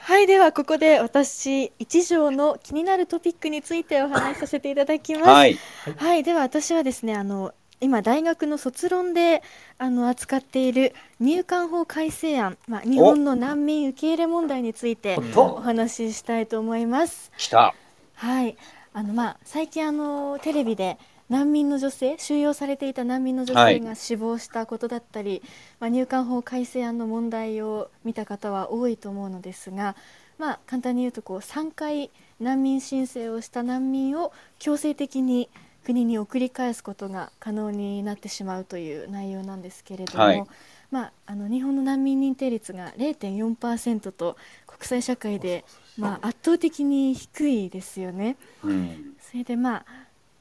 はい、ではここで私一条の気になるトピックについてお話しさせていただきます。はい。はい、では私はですね、あの今大学の卒論であの扱っている入管法改正案、まあ日本の難民受け入れ問題についてお話ししたいと思います。はい、あのまあ最近あのテレビで難民の女性収容されていた難民の女はい性が死亡したことだったり、まあ、入管法改正案の問題を見た方は多いと思うのですが、まあ、簡単に言うとこう3回難民申請をした難民を強制的に国に送り返すことが可能になってしまうという内容なんですけれども、はいまあ、あの日本の難民認定率が0.4%と国際社会で、まあ、圧倒的に低いですよね。うん。それでまあ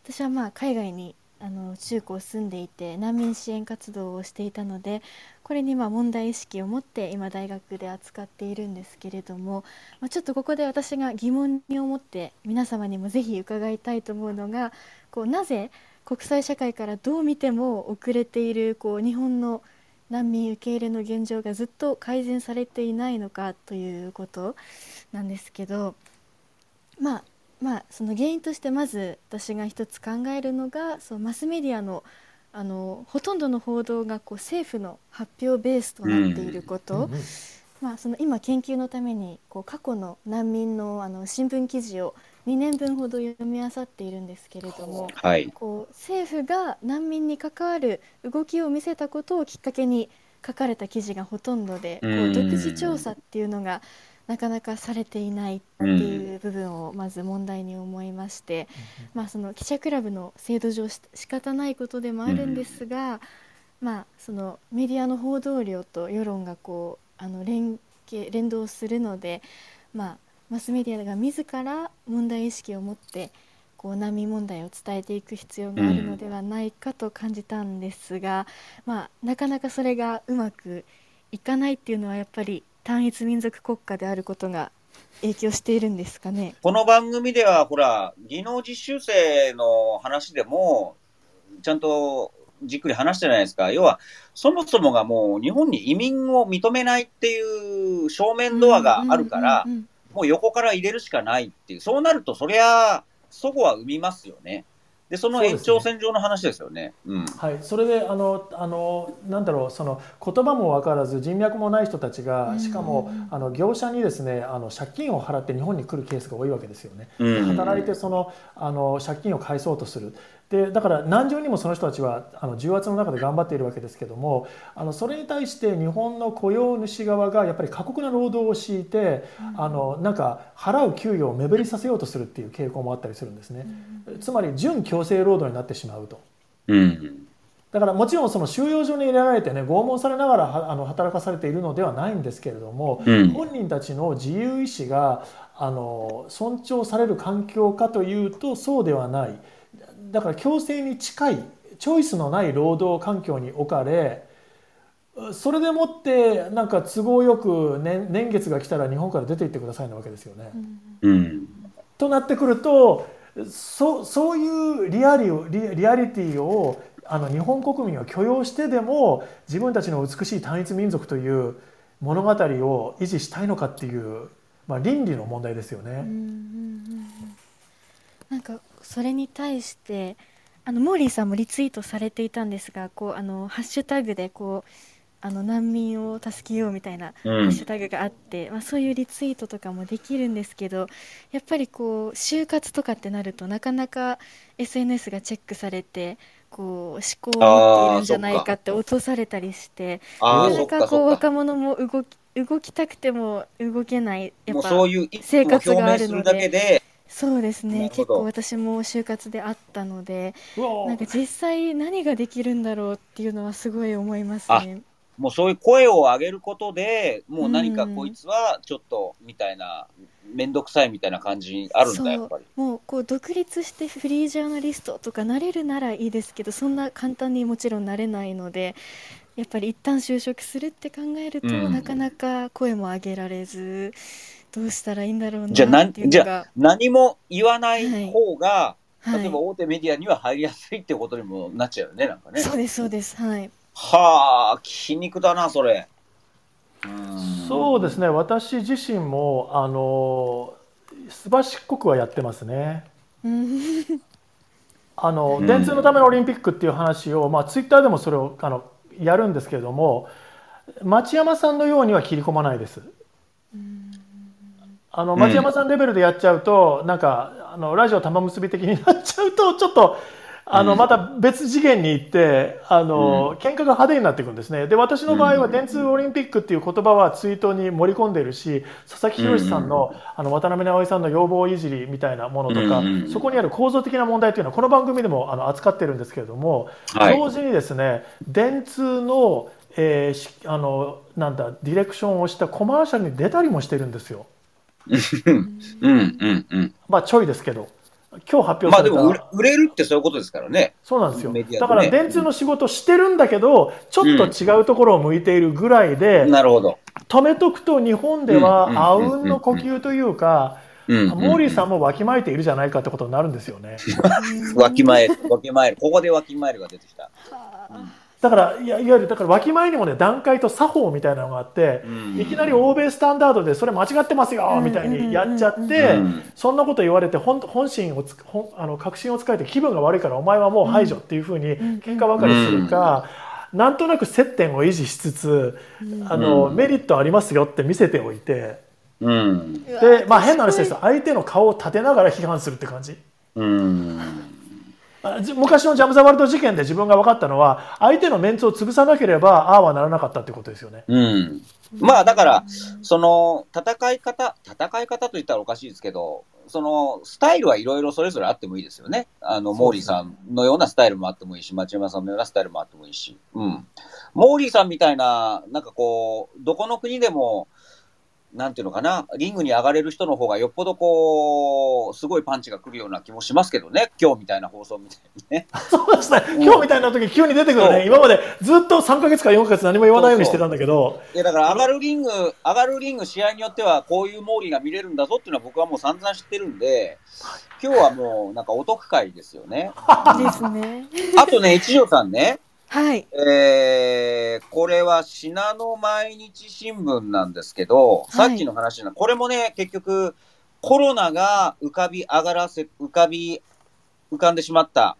私はまあ海外にあの中高住んでいて難民支援活動をしていたのでこれにま問題意識を持って今大学で扱っているんですけれども、まあ、ちょっとここで私が疑問に思って皆様にもぜひ伺いたいと思うのがこうなぜ国際社会からどう見ても遅れているこう日本の難民受け入れの現状がずっと改善されていないのかということなんですけどまあまあその原因としてまず私が一つ考えるのがそうマスメディアのあのほとんどの報道がこう政府の発表ベースとなっていること、うんうんまあ、その今研究のためにこう過去の難民のあの新聞記事を2年分ほど読み漁っているんですけれどもはい。こう政府が難民に関わる動きを見せたことをきっかけに書かれた記事がほとんどでこううん。独自調査っていうのがなかなかされていないっていう部分をまず問題に思いまして、まあ、その記者クラブの制度上し仕方ないことでもあるんですが、まあ、そのメディアの報道量と世論がこうあの連携連動するので、まあ、マスメディアが自ら問題意識を持ってこう難民問題を伝えていく必要があるのではないかと感じたんですが、まあ、なかなかそれがうまくいかないっていうのはやっぱり単一民族国家であることが影響しているんですかね？この番組では、ほら、技能実習生の話でも、ちゃんとじっくり話したじゃないですか？要は、そもそもがもう日本に移民を認めないっていう正面ドアがあるからもう横から入れるしかないっていう。そうなると、そりゃ、そこは生みますよね。で、その延長線上の話ですよね。うん。はい、それであのあのなんだろうその言葉も分からず人脈もない人たちがしかもうんあの業者にですねあの借金を払って日本に来るケースが多いわけですよね。うん働いてそのあの借金を返そうとするでだから何重にもその人たちはあの重圧の中で頑張っているわけですけどもあのそれに対して日本の雇用主側がやっぱり過酷な労働を強いてあのなんか払う給与を目減りさせようとするっていう傾向もあったりするんですね。つまり準強制労働になってしまうと。うん。だからもちろんその収容所に入れられてね拷問されながらはあの働かされているのではないんですけれども、うん本人たちの自由意志があの尊重される環境かというとそうではないだから強制に近いチョイスのない労働環境に置かれそれでもってなんか都合よく年年月が来たら日本から出て行ってくださいなわけですよね。うん。となってくるとそそういうリアリをリリアリティをあの日本国民は許容してでも自分たちの美しい単一民族という物語を維持したいのかっていう、まあ、倫理の問題ですよね。うんうんうんうんなんかそれに対してあのモーリーさんもリツイートされていたんですがこうあのハッシュタグでこうあの難民を助けようみたいなうん。ハッシュタグがあって、まあ、そういうリツイートとかもできるんですけどやっぱりこう就活とかってなるとなかなか SNS がチェックされてこう思考を持っているんじゃないかって落とされたりしてなそかなかこう。若者も動き動きたくても動けないやっぱそういう一生活があるので、そうですね。結構私も就活であったのでなんか実際何ができるんだろうっていうのはすごい思いますね。もうそういう声を上げることで、もう何かうんこいつはちょっとみたいな、めんどくさいみたいな感じあるんだ、そう。やっぱり。もうこう独立してフリージャーナリストとかなれるならいいですけどそんな簡単にもちろんなれないのでやっぱり一旦就職するって考えると、うん。なかなか声も上げられずどうしたらいいんだろうじゃあなんなっていうのが。何も言わない方が、はい例えば大手メディアには入りやすいってことにもなっちゃうよね、なんかね。そうですそうですはいはあ、皮肉だな、それ。そうですね私自身もあのすばしっこくはやってますね。うんあのうん電通のためのオリンピックっていう話を、まあ、ツイッターでもそれをあのやるんですけれども町山さんのようには切り込まないです。あのうん。町山さんレベルでやっちゃうと、なんかあのラジオ玉結び的になっちゃうとちょっとあのうん。また別次元に行ってあの、喧嘩が派手になっていくんですね。で私の場合はうん。電通オリンピックっていう言葉はツイートに盛り込んでいるし佐々木宏さんの,、あの渡辺直美さんの要望いじりみたいなものとか、うんそこにある構造的な問題というのはこの番組でもあの扱ってるんですけれども、はい。同時にですね電通の,、えーしあのなんだディレクションをしたコマーシャルに出たりもしてるんですよ。うん、うん、うん。まあちょいですけど今日発表された、まあでも売れ、売れるってそういうことですからね。そうなんですよ、ねだから電通の仕事してるんだけどちょっと違うところを向いているぐらいで、なるほど。止めとくと日本でうんはあうんうんの呼吸というか、うん、モーリーさんも。もわきまえているじゃないかってことになるんですよね。わきまえる、わきまえる。ここでわきまえるが出てきた。だからいやいわゆるだからわきまえにもね段階と作法みたいなのがあって、うん。いきなり欧米スタンダードでそれ間違ってますよみたいにやっちゃって、うんそんなこと言われて本本心をつ本あの確信をつかえて気分が悪いからお前はもう排除っていうふうに喧嘩ばかりするか、なんとなく接点を維持しつつ、あのうん。メリットありますよって見せておいてうん。で、まあ、変な話ですよ。相手の顔を立てながら批判するって感じ。うん。昔のジャム・ザ・ワールド事件で自分が分かったのは相手のメンツを潰さなければああはならなかったってことですよね。うん。まあだから、その戦い方、戦い方と言ったらおかしいですけど、そのスタイルはいろいろそれぞれあってもいいですよね。あの、モーリーさんのようなスタイルもあってもいいし、町山さんのようなスタイルもあってもいいし。うん。モーリーさんみたいな、なんかこう、どこの国でも、なんていうのかな、リングに上がれる人の方がよっぽどこう、すごいパンチが来るような気もしますけどね。今日みたいな放送みたいにね。そうですね今日みたいな時急に出てくるね今までずっと3ヶ月か4ヶ月何も言わないようにしてたんだけどいやだから上がるリング、上がるリング、試合によってはこういうモーリーが見れるんだぞっていうのは僕はもう散々知ってるんで、今日はもうなんかお得会ですよね。ですね。あとね、一条さんね、はい。えー、これは信濃毎日新聞なんですけど、さっきの話な、これもね、結局コロナが浮かび上がらせ、浮かび、浮かんでしまった、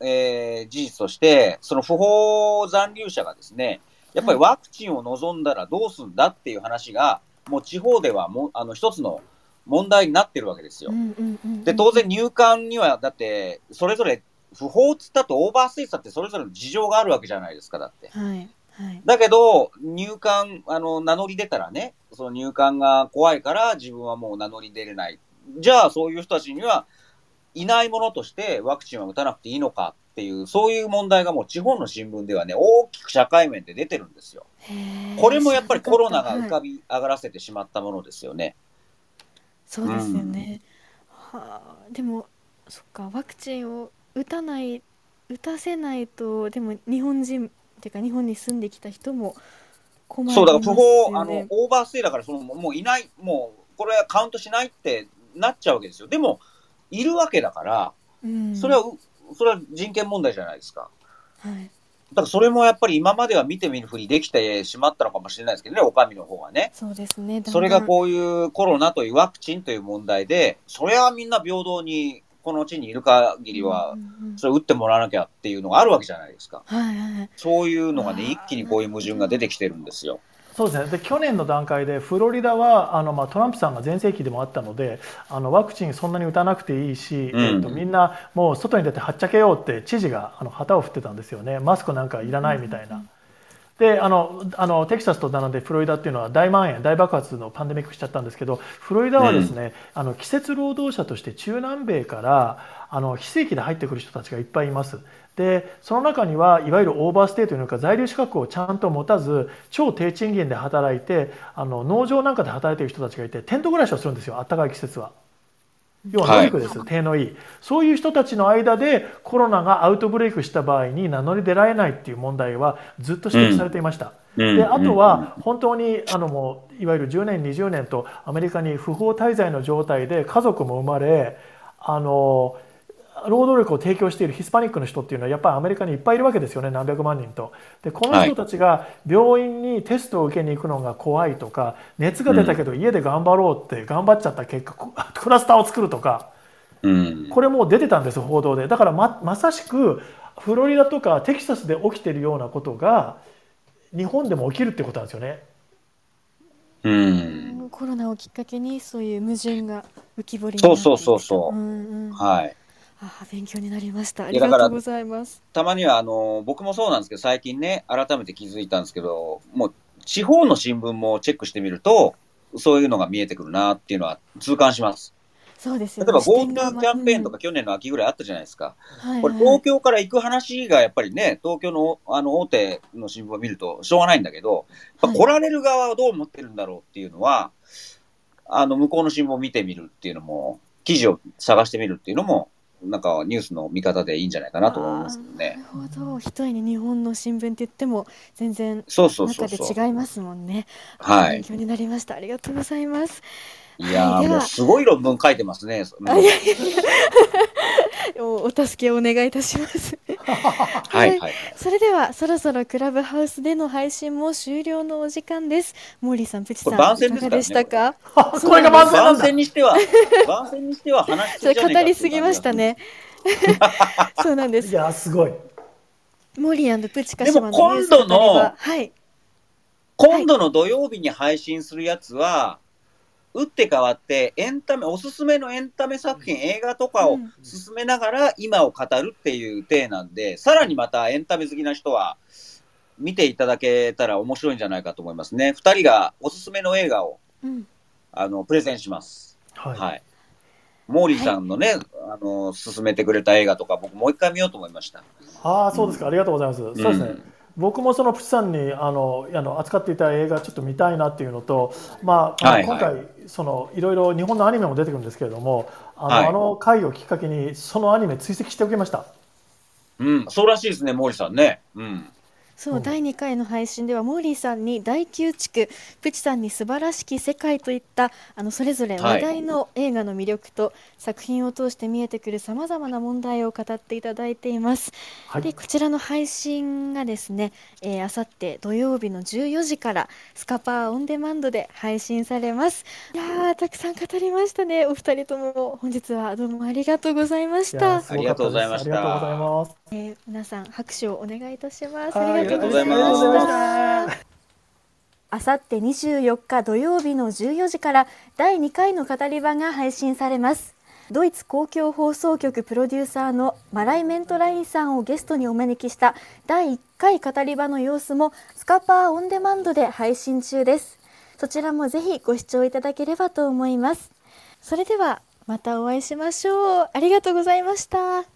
えー、事実として、その不法残留者がですね、やっぱりワクチンを望んだらどうすんだっていう話が、もう地方ではもう、あの、一つの問題になってるわけですよ。で、当然入管には、だって、それぞれ不法っつったとオーバーステイツだってそれぞれの事情があるわけじゃないですか、だって。はい。はい。だけど、入管、あの、名乗り出たらね、その入管が怖いから自分はもう名乗り出れない。じゃあ、そういう人たちには、いないものとしてワクチンは打たなくていいのかっていう、そういう問題がもう地方の新聞ではね、大きく社会面で出てるんですよ。これもやっぱりコロナが浮はいかび上がらせてしまったものですよね。そうですよね。はあ、でもそっかワクチンを打たない打たせないとでも日本人っていうか日本に住んできた人も困りそう、だから不よ法、あのね。、オーバーステイだから、その、もういない、もう、これはカウントしないってなっちゃうわけですよ。でも、いるわけだから、うんそれは、うそれは人権問題じゃないですか。はい。だからそれもやっぱり今までは見てみるふりできてしまったのかもしれないですけどね、お上の方がね。そうですね。だんだんそれがこういうコロナというワクチンという問題で、それはみんな平等にこの地にいる限りはう、んうんうんそれ打ってもらわなきゃっていうのがあるわけじゃないですか。はいはい。そういうのがね、一気にこういう矛盾が出てきてるんですよ。そうですねで去年の段階でフロリダはあの、まあ、トランプさんが全盛期でもあったのであのワクチンそんなに打たなくていいし、うんえー、とみんなもう外に出てはっちゃけようって知事があの旗を振ってたんですよねマスクなんかいらないみたいな。であのあのテキサスと並んでフロリダっていうのは大蔓延大爆発のパンデミックしちゃったんですけどフロリダはですね、あの季節労働者として中南米からあの非正規で入ってくる人たちがいっぱいいますでその中にはいわゆるオーバーステイというのか在留資格をちゃんと持たず超低賃金で働いてあの農場なんかで働いている人たちがいてテント暮らしをするんですよ暖かい季節は。要ははいノリクです、手のいい。そういう人たちの間でコロナがアウトブレイクした場合に名乗り出られないっていう問題はずっと指摘されていました、うん。であとは本当にあのもういわゆる10年20年とアメリカに不法滞在の状態で家族も生まれあの労働力を提供しているヒスパニックの人っていうのはやっぱりアメリカにいっぱいいるわけですよね何百万人と。でこの人たちが病院にテストを受けに行くのが怖いとか熱が出たけど家で頑張ろうって頑張っちゃった結果クラスターを作るとか、うん、これもう出てたんです報道で。だからままさしくフロリダとかテキサスで起きてるようなことが日本でも起きるってことなんですよね。うん、コロナをきっかけにそういう矛盾が浮き彫りにそうそうそうそう、うんうん、はいあ勉強になりました。ありがとうございます。たまにはあの僕もそうなんですけど最近ね改めて気づいたんですけどもう地方の新聞もチェックしてみるとそういうのが見えてくるなっていうのは痛感します。そうですよ、ね、例えば GoTo キャンペーンとか去年の秋ぐらいあったじゃないですか。はいはい、これ東京から行く話がやっぱりね、東京のあの大手の新聞を見るとしょうがないんだけど、やっぱ来られる側はどう思ってるんだろうっていうのは、はい、あの向こうの新聞を見てみるっていうのも、記事を探してみるっていうのも、なんかニュースの見方でいいんじゃないかなと思いますけどね。なるほど。一重に日本の新聞って言っても全然中で違いますもんね。はい。勉強になりました。ありがとうございます。いやー、もうすごい論文書いてますね。あいやいやいや お助けをお願いいたします。はい。それではそろそろクラブハウスでの配信も終了のお時間です。モーリーさん、プチさん、番宣いかがでしたか？これ が番宣番宣にしては、番宣にしては話し語りすぎましたね。そうなんです。いや、すごい。モーリープチカ島の今度の、はい。今度の土曜日に配信するやつは、打って変わって、エンタメ、おすすめのエンタメ作品、映画とかを進めながら今を語るっていう体なんで、さらにまたエンタメ好きな人は見ていただけたら面白いんじゃないかと思いますね。二人がおすすめの映画を、うん、あの、プレゼンします。はい。はい、モーリーさんのね、はい、あの、進めてくれた映画とか、僕もう一回見ようと思いました。ああ、そうですか、ありがとうございます。そうですね。僕もそのプチさんにあのあの扱っていた映画ちょっと見たいなっていうのと、まあ、はいはい、今回そのいろいろ日本のアニメも出てくるんですけれどもあのはい、あの回をきっかけにそのアニメ追跡しておきました。うん、そうらしいですね、毛利さんね。うん。そう、うん、第2回の配信ではモーリーさんに大宮地区プチさんに素晴らしき世界といったあのそれぞれ話題の映画の魅力と、はい、作品を通して見えてくるさまざまな問題を語っていただいています、はい、でこちらの配信がですねあさって土曜日の14時からスカパーオンデマンドで配信されます。いやたくさん語りましたねお二人とも。本日はどうもありがとうございました。ありがとうございました、えー、皆さん拍手をお願いいたしますありがとうございました。あさって24日土曜日の14時から第2回の語り場が配信されます。ドイツ公共放送局プロデューサーのマライ・メントラインさんをゲストにお招きした第1回語り場の様子もスカパーオンデマンドで配信中です。そちらもぜひご視聴いただければと思います。それではまたお会いしましょう。ありがとうございました。